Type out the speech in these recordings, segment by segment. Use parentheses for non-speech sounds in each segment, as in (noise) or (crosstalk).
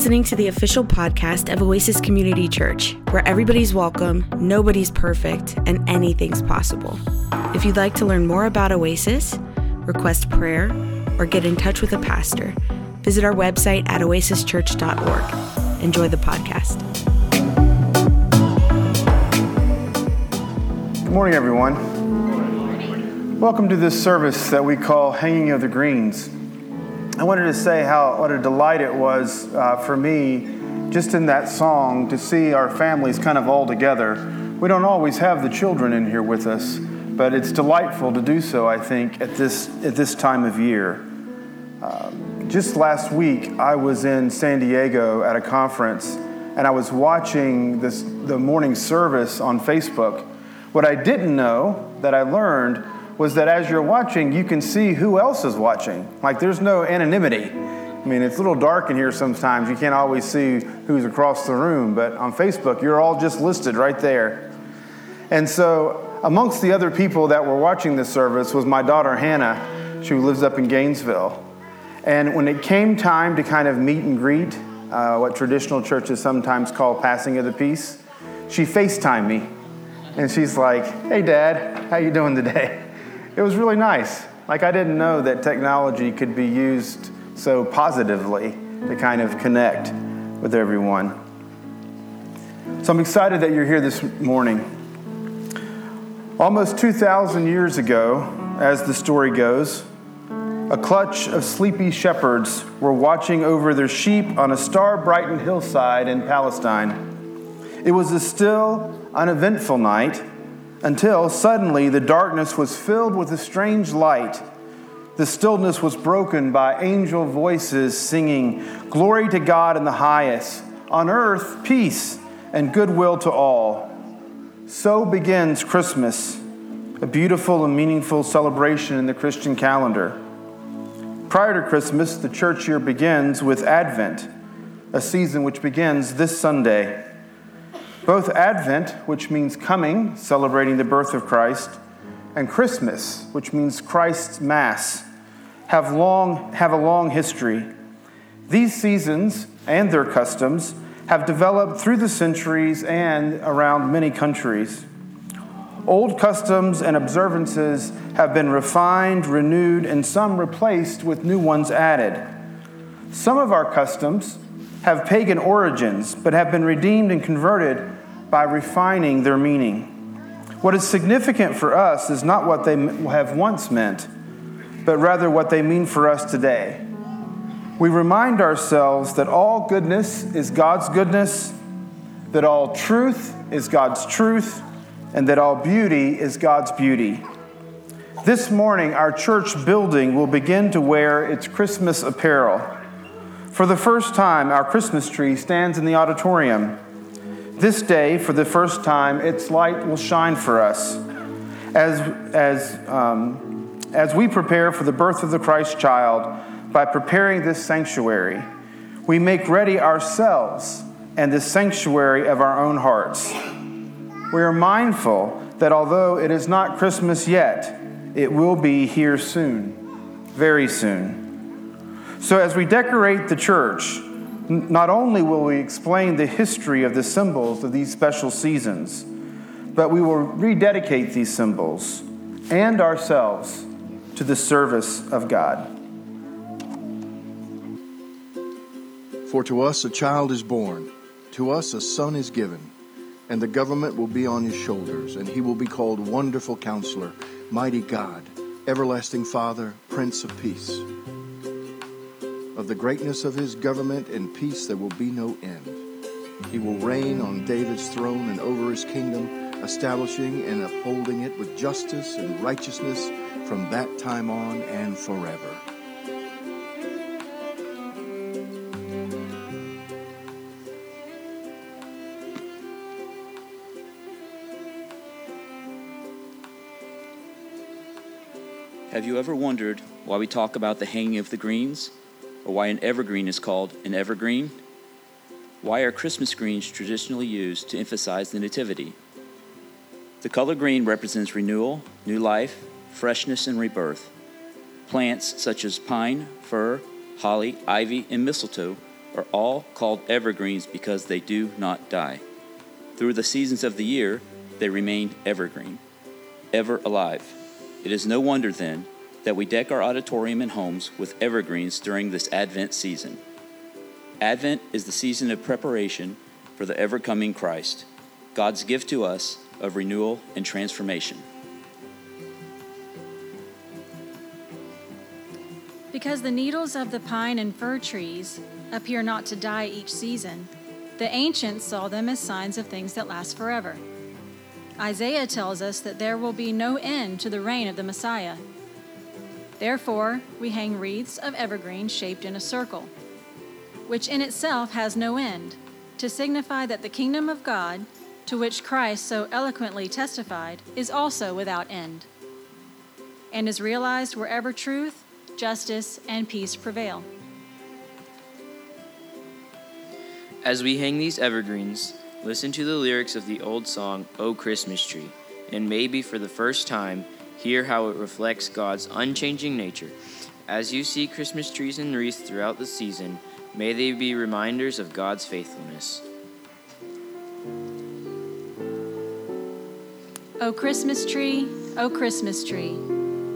listening to the official podcast of Oasis Community Church, where everybody's welcome, nobody's perfect, and anything's possible. If you'd like to learn more about Oasis, request prayer, or get in touch with a pastor, visit our website at oasischurch.org. Enjoy the podcast. Good morning, everyone. Welcome to this service that we call Hanging of the Greens. I wanted to say how what a delight it was uh, for me just in that song to see our families kind of all together. We don't always have the children in here with us, but it's delightful to do so, I think, at this, at this time of year. Um, just last week, I was in San Diego at a conference and I was watching this, the morning service on Facebook. What I didn't know that I learned was that as you're watching, you can see who else is watching. Like there's no anonymity. I mean, it's a little dark in here sometimes. You can't always see who's across the room, but on Facebook, you're all just listed right there. And so, amongst the other people that were watching this service was my daughter Hannah, She lives up in Gainesville. And when it came time to kind of meet and greet, uh, what traditional churches sometimes call passing of the peace, she FaceTimed me. And she's like, hey, Dad, how you doing today? (laughs) it was really nice. Like, I didn't know that technology could be used so positively to kind of connect with everyone. So I'm excited that you're here this morning. Almost 2,000 years ago, as the story goes, a clutch of sleepy shepherds were watching over their sheep on a star brightened hillside in Palestine. It was a still, uneventful night until suddenly the darkness was filled with a strange light. The stillness was broken by angel voices singing, Glory to God in the highest, on earth, peace and goodwill to all. So begins Christmas, a beautiful and meaningful celebration in the Christian calendar. Prior to Christmas, the church year begins with Advent, a season which begins this Sunday. Both Advent, which means coming, celebrating the birth of Christ, and Christmas, which means Christ's Mass, have, long, have a long history. These seasons and their customs have developed through the centuries and around many countries. Old customs and observances have been refined, renewed, and some replaced with new ones added. Some of our customs have pagan origins, but have been redeemed and converted by refining their meaning. What is significant for us is not what they have once meant, but rather what they mean for us today. We remind ourselves that all goodness is God's goodness, that all truth is God's truth, and that all beauty is God's beauty. This morning, our church building will begin to wear its Christmas apparel. For the first time, our Christmas tree stands in the auditorium. This day, for the first time, its light will shine for us as, as, um, as we prepare for the birth of the Christ child by preparing this sanctuary. We make ready ourselves and the sanctuary of our own hearts. We are mindful that although it is not Christmas yet, it will be here soon, very soon. So, as we decorate the church, not only will we explain the history of the symbols of these special seasons, but we will rededicate these symbols and ourselves to the service of God. For to us a child is born, to us a son is given, and the government will be on his shoulders, and he will be called Wonderful Counselor, Mighty God, Everlasting Father, Prince of Peace. Of the greatness of his government and peace there will be no end. He will reign on David's throne and over his kingdom, establishing and upholding it with justice and righteousness from that time on and forever. Have you ever wondered why we talk about the hanging of the greens? Or why an evergreen is called an evergreen? Why are Christmas greens traditionally used to emphasize the Nativity? The color green represents renewal, new life, freshness, and rebirth. Plants such as pine, fir, holly, ivy, and mistletoe are all called evergreens because they do not die. Through the seasons of the year, they remain evergreen, ever alive. It is no wonder, then, that we deck our auditorium and homes with evergreens during this Advent season. Advent is the season of preparation for the ever coming Christ, God's gift to us of renewal and transformation. Because the needles of the pine and fir trees appear not to die each season, the ancients saw them as signs of things that last forever. Isaiah tells us that there will be no end to the reign of the Messiah. Therefore, we hang wreaths of evergreen shaped in a circle, which in itself has no end, to signify that the kingdom of God, to which Christ so eloquently testified, is also without end, and is realized wherever truth, justice, and peace prevail. As we hang these evergreens, listen to the lyrics of the old song, O Christmas Tree, and maybe for the first time, hear how it reflects God's unchanging nature. As you see Christmas trees and wreaths throughout the season, may they be reminders of God's faithfulness. O Christmas tree, O Christmas tree,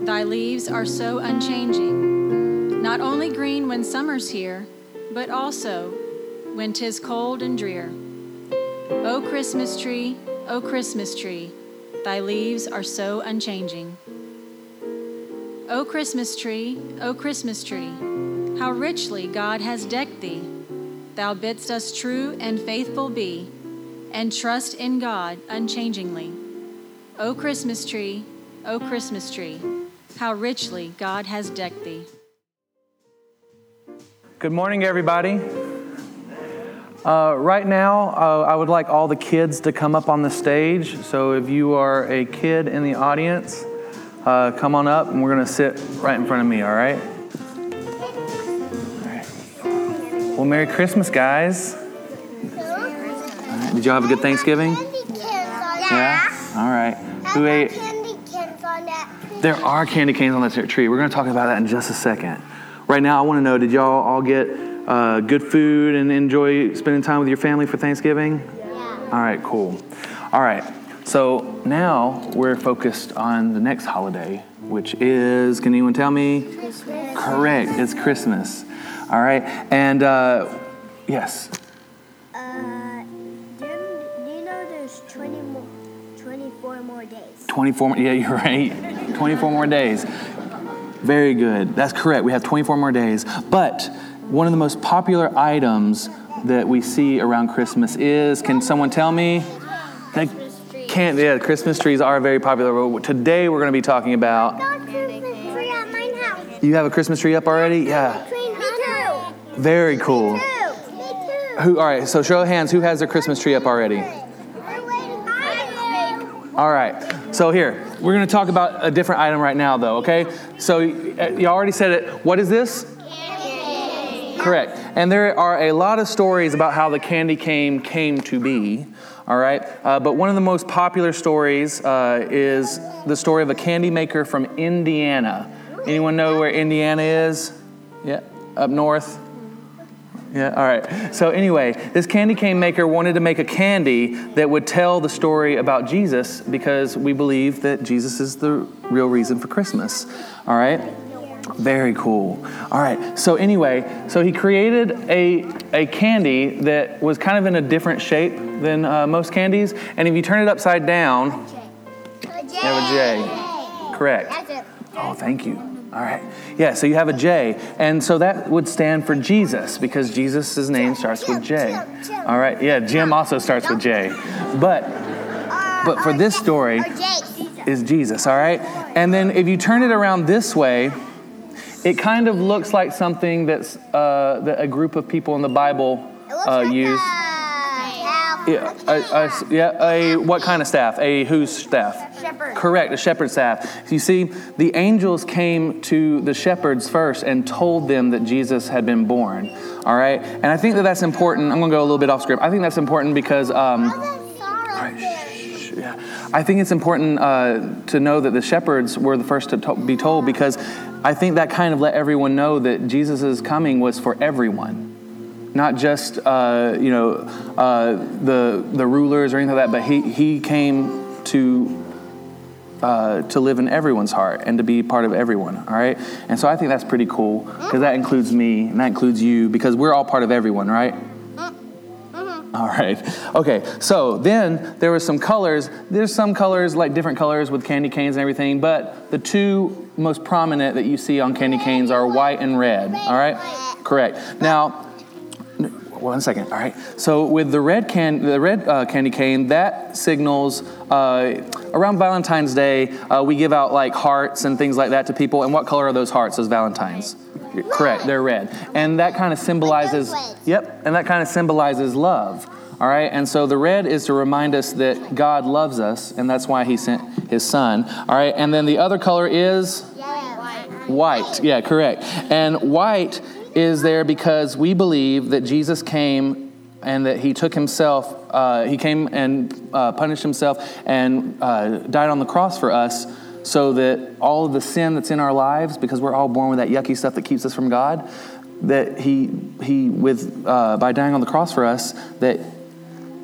thy leaves are so unchanging, not only green when summer's here, but also when 'tis cold and drear. O Christmas tree, O Christmas tree, thy leaves are so unchanging. O Christmas tree, O Christmas tree, how richly God has decked thee. Thou bidst us true and faithful be, and trust in God unchangingly. O Christmas tree, O Christmas tree, how richly God has decked thee. Good morning, everybody. Uh, right now, uh, I would like all the kids to come up on the stage. So if you are a kid in the audience, uh, come on up and we're going to sit right in front of me, all right? All right. Well, Merry Christmas, guys. Did y'all have a good Thanksgiving? Yeah? All right. Who ate? There are candy canes on that tree. We're going to talk about that in just a second. Right now, I want to know did y'all all get uh, good food and enjoy spending time with your family for Thanksgiving? Yeah. All right, cool. All right, so now we're focused on the next holiday, which is, can anyone tell me? Christmas. Correct, it's Christmas. All right, and uh, yes. Uh, do, you, do you know there's 20 more, 24 more days? 24 more, yeah, you're right. 24 more days. Very good. That's correct. We have 24 more days. But one of the most popular items that we see around Christmas is can someone tell me? Can't, yeah, Christmas trees are very popular. Today we're going to be talking about. Got a Christmas tree at my house. You have a Christmas tree up already? Yeah. Very cool. Who? All right. So show of hands. Who has their Christmas tree up already? We're waiting. I All right. So here we're going to talk about a different item right now, though. Okay. So uh, you already said it. What is this? Correct. And there are a lot of stories about how the candy cane came to be. All right. Uh, but one of the most popular stories uh, is the story of a candy maker from Indiana. Anyone know where Indiana is? Yeah. Up north. Yeah, all right. So, anyway, this candy cane maker wanted to make a candy that would tell the story about Jesus because we believe that Jesus is the real reason for Christmas. All right? Very cool. All right. So, anyway, so he created a, a candy that was kind of in a different shape than uh, most candies. And if you turn it upside down, A J. you have a J. Correct. Oh, thank you. All right. Yeah, so you have a J. And so that would stand for Jesus because Jesus' name starts with J. All right. Yeah, Jim also starts with J. But but for this story is Jesus, all right? And then if you turn it around this way, it kind of looks like something that's uh, that a group of people in the Bible uh, use. a Yeah, a, a- yeah, a what kind of staff? A whose staff? Shepherd. Correct, a shepherd's staff. You see, the angels came to the shepherds first and told them that Jesus had been born. All right, and I think that that's important. I'm going to go a little bit off script. I think that's important because. Um, yeah. I think it's important uh, to know that the shepherds were the first to to- be told because I think that kind of let everyone know that Jesus' coming was for everyone. not just uh, you know uh, the the rulers or anything like that, but he he came to. Uh, to live in everyone's heart and to be part of everyone, all right? And so I think that's pretty cool because that includes me and that includes you because we're all part of everyone, right? All right. Okay. So then there were some colors. There's some colors, like different colors with candy canes and everything, but the two most prominent that you see on candy canes are white and red. All right? Correct. Now, one second. All right. So with the red can, the red uh, candy cane, that signals uh, around Valentine's Day. Uh, we give out like hearts and things like that to people. And what color are those hearts? Those Valentines. Correct. They're red. And that kind of symbolizes. Yep. And that kind of symbolizes love. All right. And so the red is to remind us that God loves us, and that's why He sent His Son. All right. And then the other color is white. White. Yeah. Correct. And white is there because we believe that Jesus came and that he took himself, uh, he came and uh, punished himself and uh, died on the cross for us so that all of the sin that's in our lives, because we're all born with that yucky stuff that keeps us from God, that he, he with, uh, by dying on the cross for us, that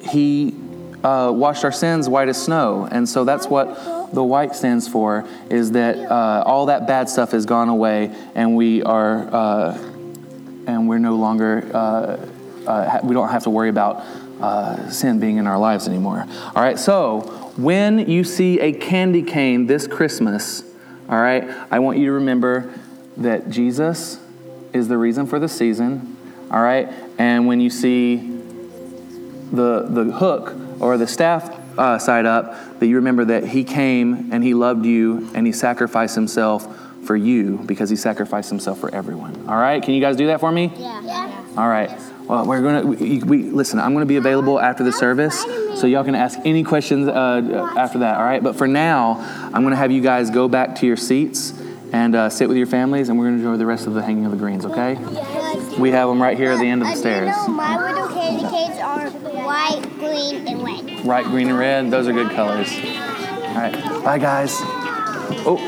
he uh, washed our sins white as snow. And so that's what the white stands for, is that uh, all that bad stuff has gone away and we are and we're no longer, uh, uh, we don't have to worry about uh, sin being in our lives anymore. All right, so when you see a candy cane this Christmas, all right, I want you to remember that Jesus is the reason for the season, all right? And when you see the, the hook or the staff uh, side up, that you remember that He came and He loved you and He sacrificed Himself for you because he sacrificed himself for everyone. All right? Can you guys do that for me? Yeah. yeah. All right. Well, we're going to, we, we, listen, I'm going to be available after the service, so y'all can ask any questions uh, after that, all right? But for now, I'm going to have you guys go back to your seats and uh, sit with your families, and we're going to enjoy the rest of the hanging of the greens, okay? We have them right here at the end of the uh, stairs. No, my little candy canes are white, green, and red. Right, green, and red. Those are good colors. All right. Bye, guys. Oh.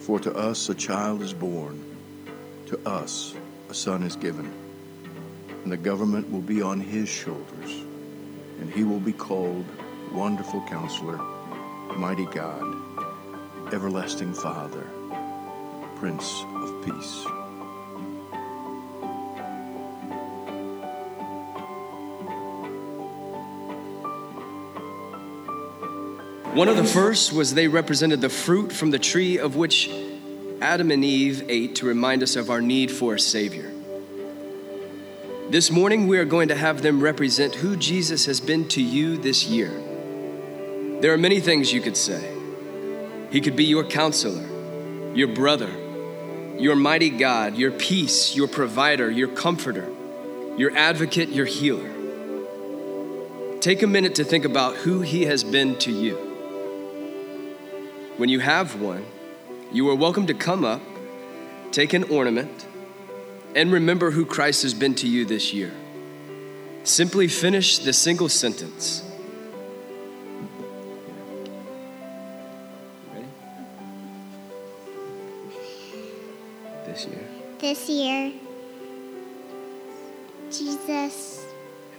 For to us a child is born, to us a son is given, and the government will be on his shoulders, and he will be called Wonderful Counselor, Mighty God, Everlasting Father, Prince of Peace. One of the first was they represented the fruit from the tree of which Adam and Eve ate to remind us of our need for a Savior. This morning, we are going to have them represent who Jesus has been to you this year. There are many things you could say. He could be your counselor, your brother, your mighty God, your peace, your provider, your comforter, your advocate, your healer. Take a minute to think about who He has been to you. When you have one, you are welcome to come up, take an ornament, and remember who Christ has been to you this year. Simply finish the single sentence. This year This year, Jesus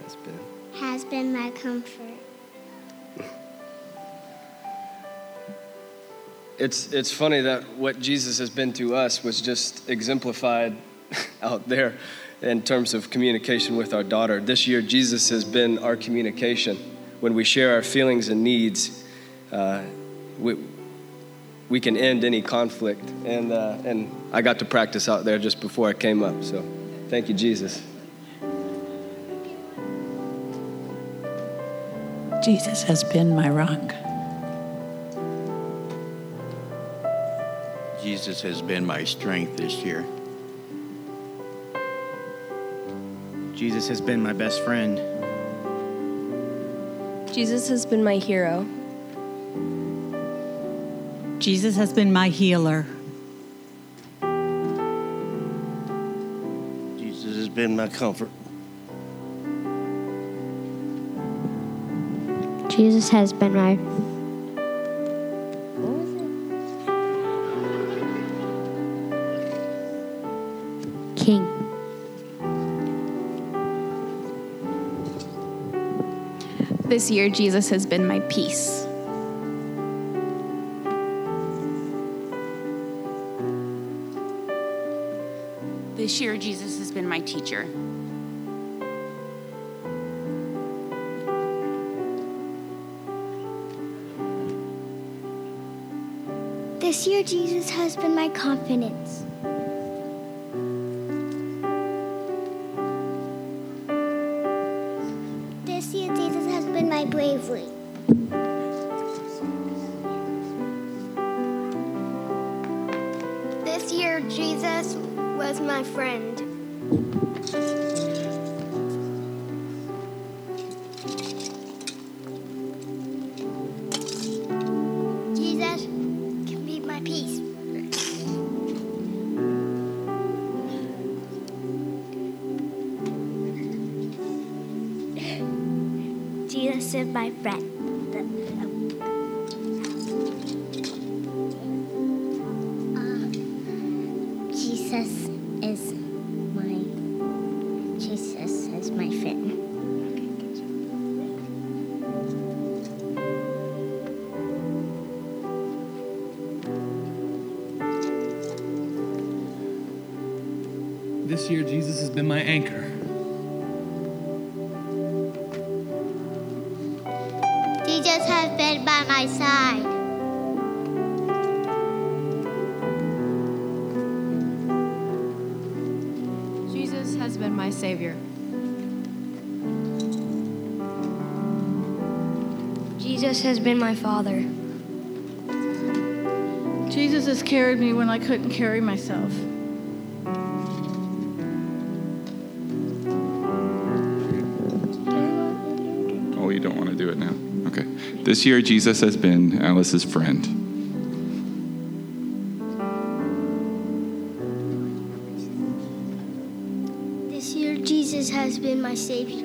has been. has been my comfort. (laughs) It's, it's funny that what Jesus has been to us was just exemplified (laughs) out there in terms of communication with our daughter. This year, Jesus has been our communication. When we share our feelings and needs, uh, we, we can end any conflict. And, uh, and I got to practice out there just before I came up. So thank you, Jesus. Jesus has been my rock. Jesus has been my strength this year. Jesus has been my best friend. Jesus has been my hero. Jesus has been my healer. Jesus has been my comfort. Jesus has been my King. This year, Jesus has been my peace. This year, Jesus has been my teacher. This year, Jesus has been my confidence. Jesus is my Jesus is my friend. This year, Jesus has been my anchor. Jesus has been my father. Jesus has carried me when I couldn't carry myself. Oh, you don't want to do it now? Okay. This year, Jesus has been Alice's friend. This year, Jesus has been my savior.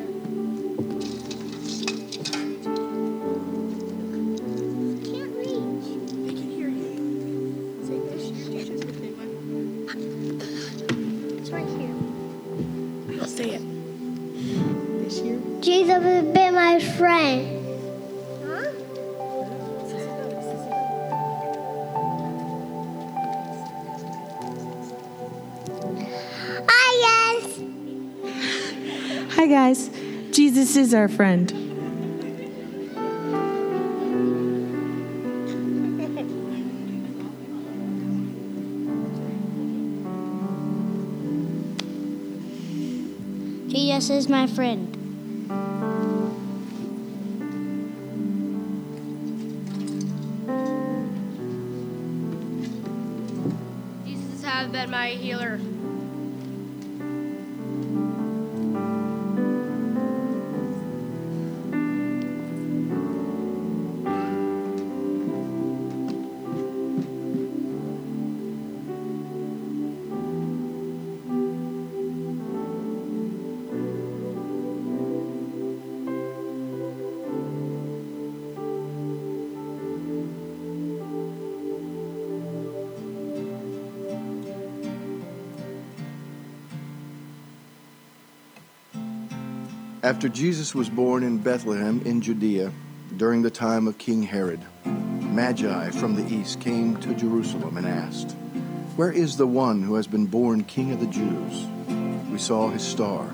Jesus has been my friend. Hi, guys. Jesus is our friend. (laughs) Jesus is my friend. After Jesus was born in Bethlehem in Judea during the time of King Herod, Magi from the east came to Jerusalem and asked, Where is the one who has been born King of the Jews? We saw his star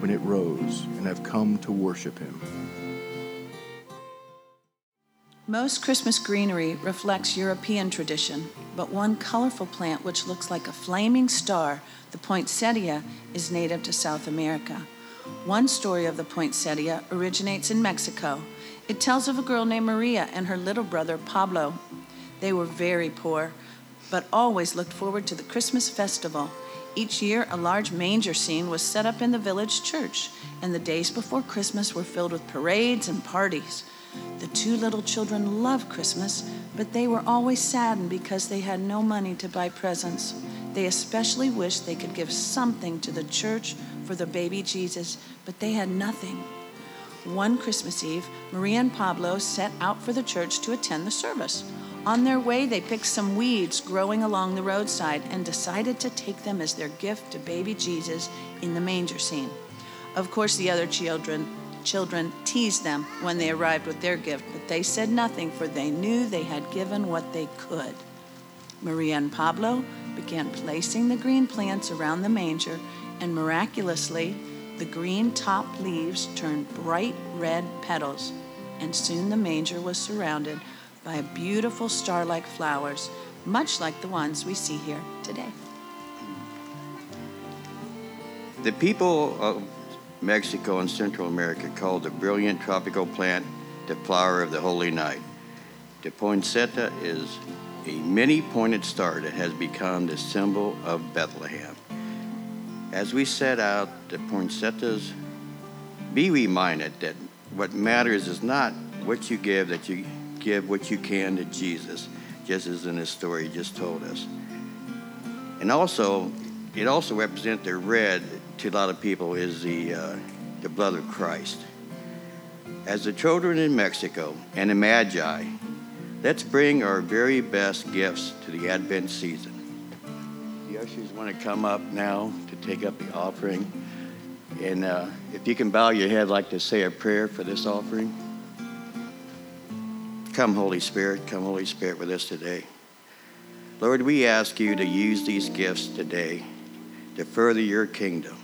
when it rose and have come to worship him. Most Christmas greenery reflects European tradition, but one colorful plant which looks like a flaming star, the poinsettia, is native to South America. One story of the poinsettia originates in Mexico. It tells of a girl named Maria and her little brother Pablo. They were very poor, but always looked forward to the Christmas festival. Each year, a large manger scene was set up in the village church, and the days before Christmas were filled with parades and parties. The two little children loved Christmas, but they were always saddened because they had no money to buy presents. They especially wished they could give something to the church for the baby Jesus, but they had nothing. One Christmas Eve, Maria and Pablo set out for the church to attend the service. On their way, they picked some weeds growing along the roadside and decided to take them as their gift to baby Jesus in the manger scene. Of course, the other children children teased them when they arrived with their gift, but they said nothing, for they knew they had given what they could. Maria and Pablo began placing the green plants around the manger, and miraculously, the green top leaves turned bright red petals, and soon the manger was surrounded by beautiful star like flowers, much like the ones we see here today. The people of Mexico and Central America called the brilliant tropical plant the flower of the holy night. The poinsettia is a many pointed star that has become the symbol of Bethlehem. As we set out the poinsettias, be reminded that what matters is not what you give, that you give what you can to Jesus, just as in this story you just told us. And also, it also represents the red to a lot of people is the, uh, the blood of Christ. As the children in Mexico and the Magi, let's bring our very best gifts to the Advent season. The ushers want to come up now to take up the offering. And uh, if you can bow your head, I'd like to say a prayer for this offering. Come, Holy Spirit, come, Holy Spirit, with us today. Lord, we ask you to use these gifts today to further your kingdom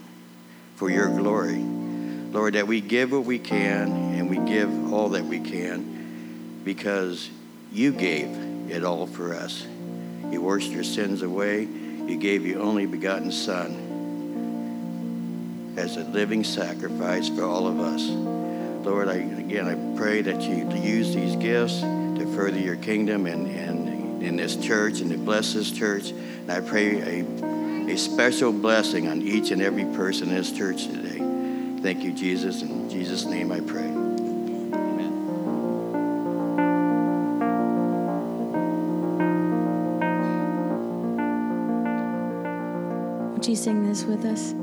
for your glory. Lord, that we give what we can and we give all that we can because you gave it all for us. You washed your sins away. You gave your only begotten Son as a living sacrifice for all of us. Lord, I, again, I pray that you use these gifts to further your kingdom and, and in this church and to bless this church. And I pray a, a special blessing on each and every person in this church today. Thank you, Jesus. In Jesus' name I pray. You sing this with us?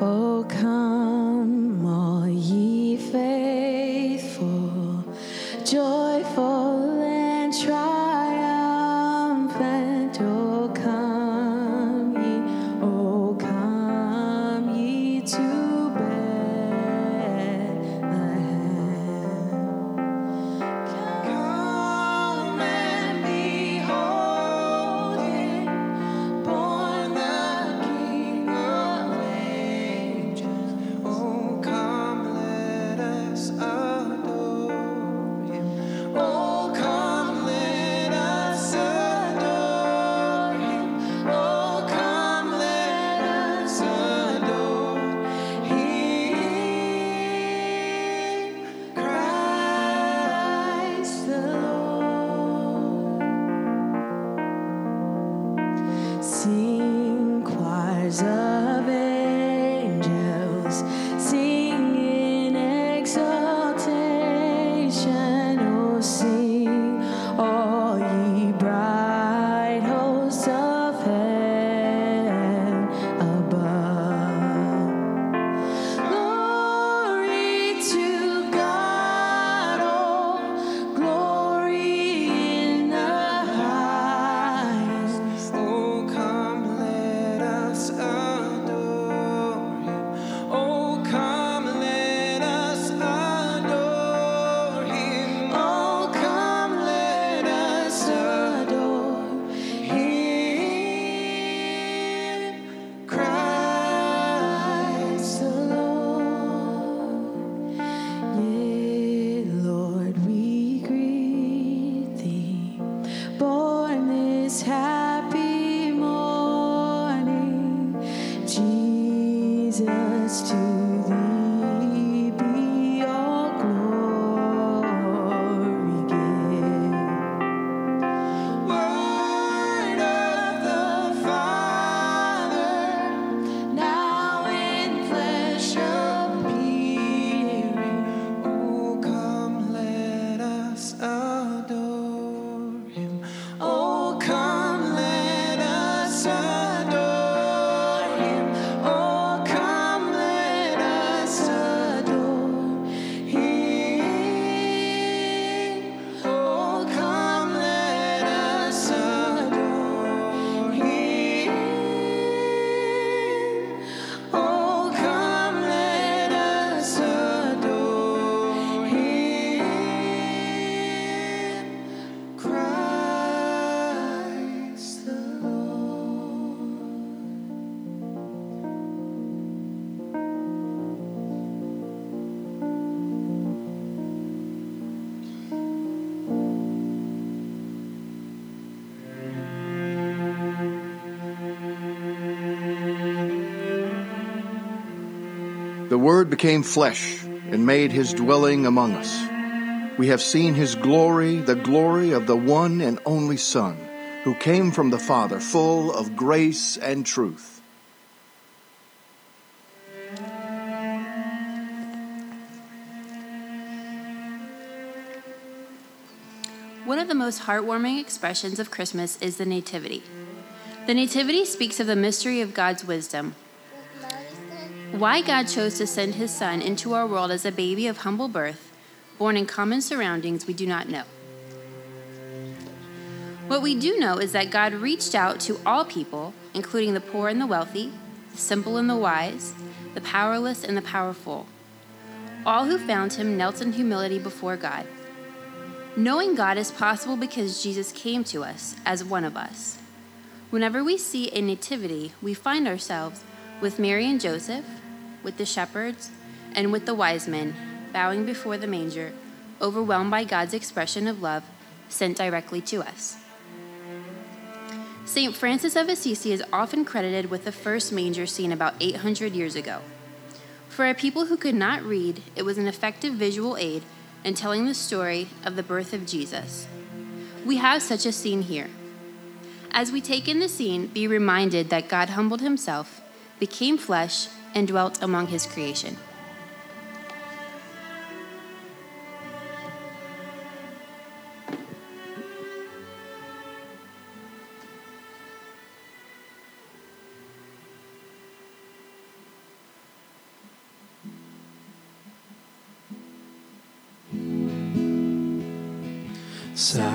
Oh, come, all ye faithful, joyful and triumphant. Oh, come ye, oh, come ye to The Word became flesh and made his dwelling among us. We have seen his glory, the glory of the one and only Son, who came from the Father, full of grace and truth. One of the most heartwarming expressions of Christmas is the Nativity. The Nativity speaks of the mystery of God's wisdom. Why God chose to send his Son into our world as a baby of humble birth, born in common surroundings, we do not know. What we do know is that God reached out to all people, including the poor and the wealthy, the simple and the wise, the powerless and the powerful. All who found him knelt in humility before God. Knowing God is possible because Jesus came to us as one of us. Whenever we see a nativity, we find ourselves with Mary and Joseph, with the shepherds, and with the wise men, bowing before the manger, overwhelmed by God's expression of love sent directly to us. St. Francis of Assisi is often credited with the first manger scene about 800 years ago. For a people who could not read, it was an effective visual aid in telling the story of the birth of Jesus. We have such a scene here. As we take in the scene, be reminded that God humbled himself, became flesh, and dwelt among his creation. Silent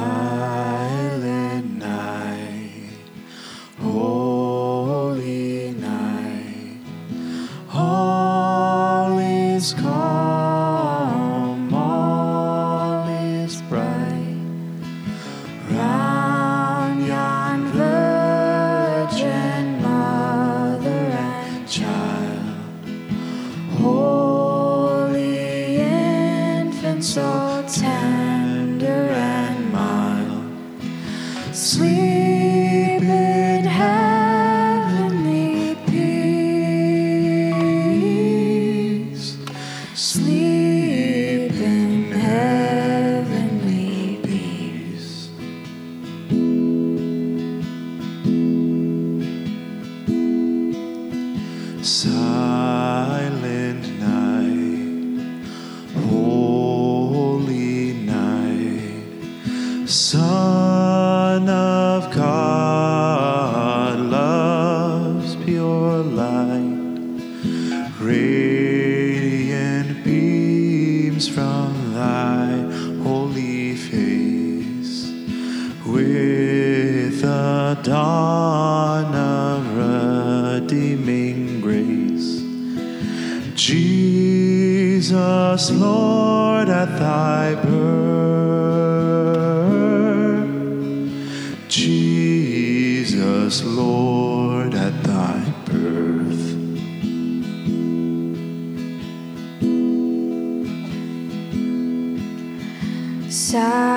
Jesus, Lord, at thy birth. Jesus, Lord, at thy birth. Silent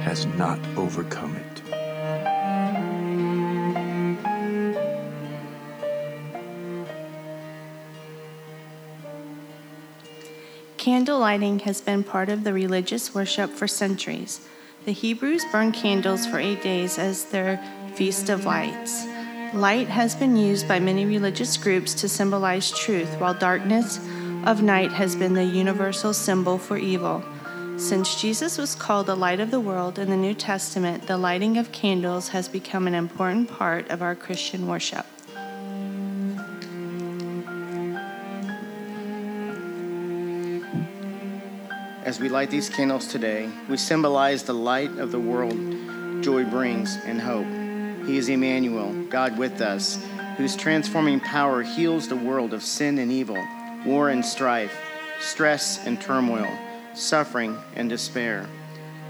has not overcome it. Candle lighting has been part of the religious worship for centuries. The Hebrews burned candles for eight days as their Feast of Lights. Light has been used by many religious groups to symbolize truth, while darkness of night has been the universal symbol for evil. Since Jesus was called the light of the world in the New Testament, the lighting of candles has become an important part of our Christian worship. As we light these candles today, we symbolize the light of the world joy brings and hope. He is Emmanuel, God with us, whose transforming power heals the world of sin and evil, war and strife, stress and turmoil, suffering and despair.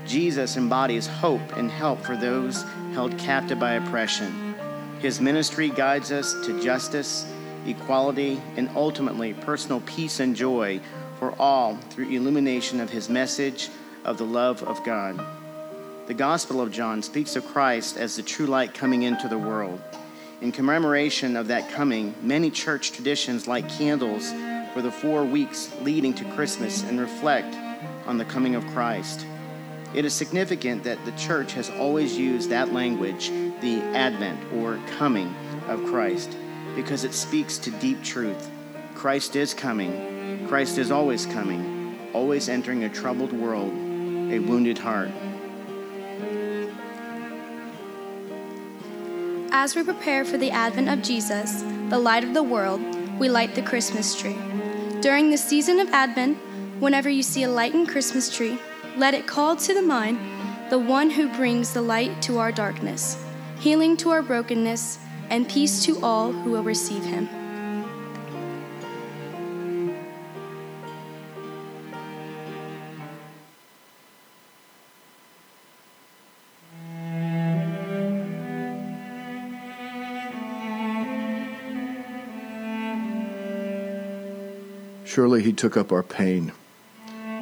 Jesus embodies hope and help for those held captive by oppression. His ministry guides us to justice, equality, and ultimately personal peace and joy for all through illumination of his message of the love of God. The Gospel of John speaks of Christ as the true light coming into the world. In commemoration of that coming, many church traditions light candles for the four weeks leading to Christmas and reflect on the coming of Christ. It is significant that the church has always used that language, the advent or coming of Christ, because it speaks to deep truth. Christ is coming, Christ is always coming, always entering a troubled world, a wounded heart. As we prepare for the advent of Jesus, the light of the world, we light the Christmas tree. During the season of Advent, whenever you see a lightened Christmas tree, let it call to the mind the one who brings the light to our darkness, healing to our brokenness, and peace to all who will receive him. Surely he took up our pain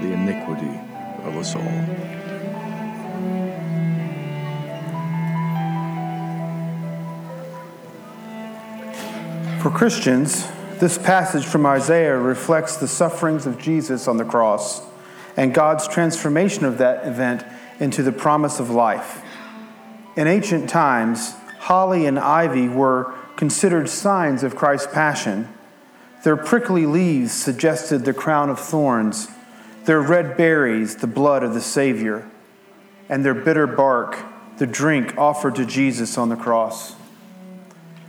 the iniquity of us all. For Christians, this passage from Isaiah reflects the sufferings of Jesus on the cross and God's transformation of that event into the promise of life. In ancient times, holly and ivy were considered signs of Christ's passion their prickly leaves suggested the crown of thorns, their red berries, the blood of the Savior, and their bitter bark, the drink offered to Jesus on the cross.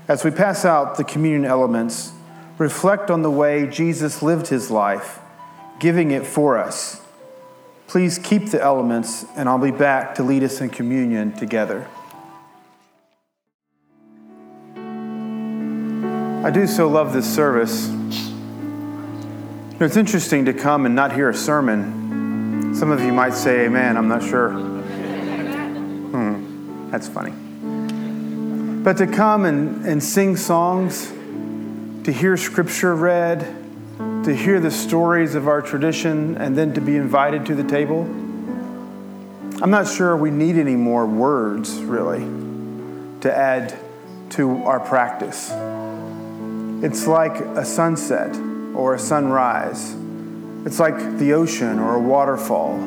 As we pass out the communion elements, reflect on the way Jesus lived his life, giving it for us. Please keep the elements, and I'll be back to lead us in communion together. I do so love this service. Know, it's interesting to come and not hear a sermon. Some of you might say, Amen, I'm not sure. Hmm, that's funny. But to come and, and sing songs, to hear scripture read, to hear the stories of our tradition, and then to be invited to the table, I'm not sure we need any more words, really, to add to our practice. It's like a sunset or a sunrise. It's like the ocean or a waterfall.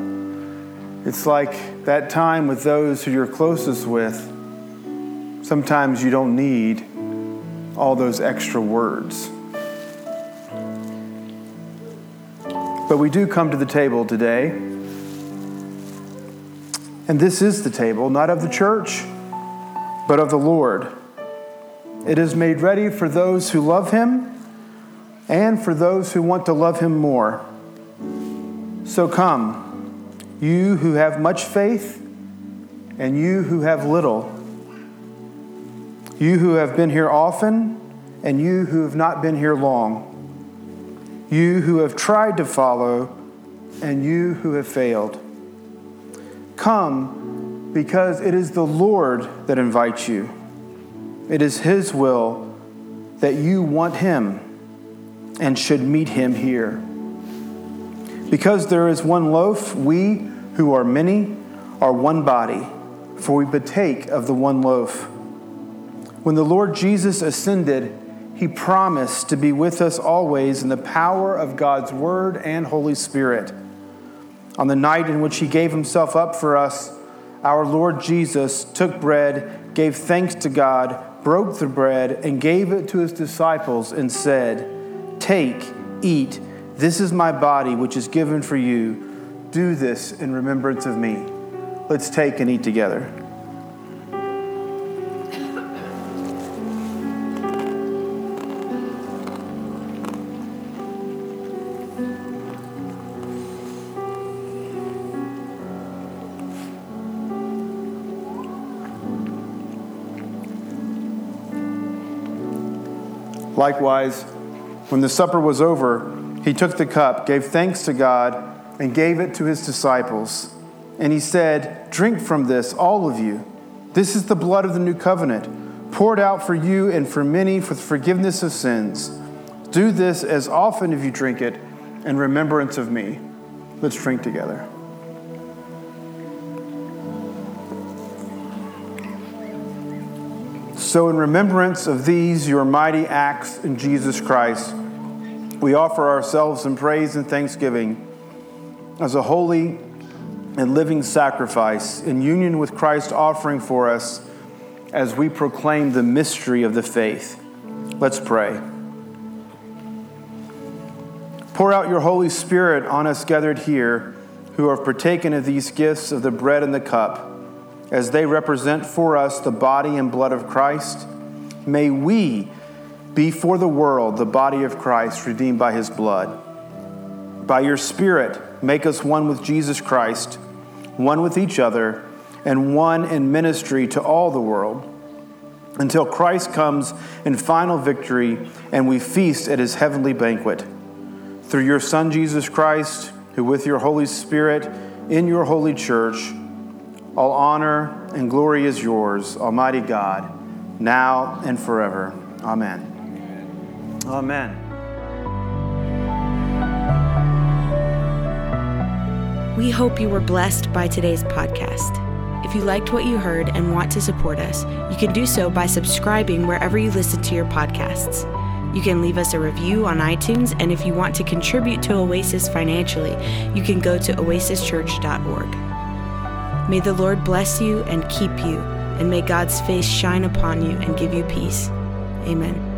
It's like that time with those who you're closest with. Sometimes you don't need all those extra words. But we do come to the table today. And this is the table, not of the church, but of the Lord. It is made ready for those who love Him and for those who want to love Him more. So come, you who have much faith and you who have little, you who have been here often and you who have not been here long, you who have tried to follow and you who have failed. Come because it is the Lord that invites you. It is His will that you want Him and should meet Him here. Because there is one loaf, we who are many are one body, for we partake of the one loaf. When the Lord Jesus ascended, he promised to be with us always in the power of God's Word and Holy Spirit. On the night in which He gave Himself up for us, our Lord Jesus took bread, gave thanks to God, broke the bread, and gave it to His disciples and said, Take, eat, this is my body which is given for you. Do this in remembrance of me. Let's take and eat together. Likewise, when the supper was over, he took the cup, gave thanks to God, and gave it to his disciples. And he said, Drink from this, all of you. This is the blood of the new covenant, poured out for you and for many for the forgiveness of sins. Do this as often as you drink it in remembrance of me. Let's drink together. So, in remembrance of these, your mighty acts in Jesus Christ, we offer ourselves in praise and thanksgiving as a holy and living sacrifice in union with Christ offering for us as we proclaim the mystery of the faith. Let's pray. Pour out your Holy Spirit on us gathered here who have partaken of these gifts of the bread and the cup as they represent for us the body and blood of Christ. May we be for the world the body of Christ redeemed by his blood. By your Spirit, make us one with Jesus Christ, one with each other, and one in ministry to all the world until Christ comes in final victory and we feast at his heavenly banquet. Through your Son, Jesus Christ, who with your Holy Spirit in your holy church, all honor and glory is yours, Almighty God, now and forever. Amen. Amen. We hope you were blessed by today's podcast. If you liked what you heard and want to support us, you can do so by subscribing wherever you listen to your podcasts. You can leave us a review on iTunes, and if you want to contribute to Oasis financially, you can go to oasischurch.org. May the Lord bless you and keep you, and may God's face shine upon you and give you peace. Amen.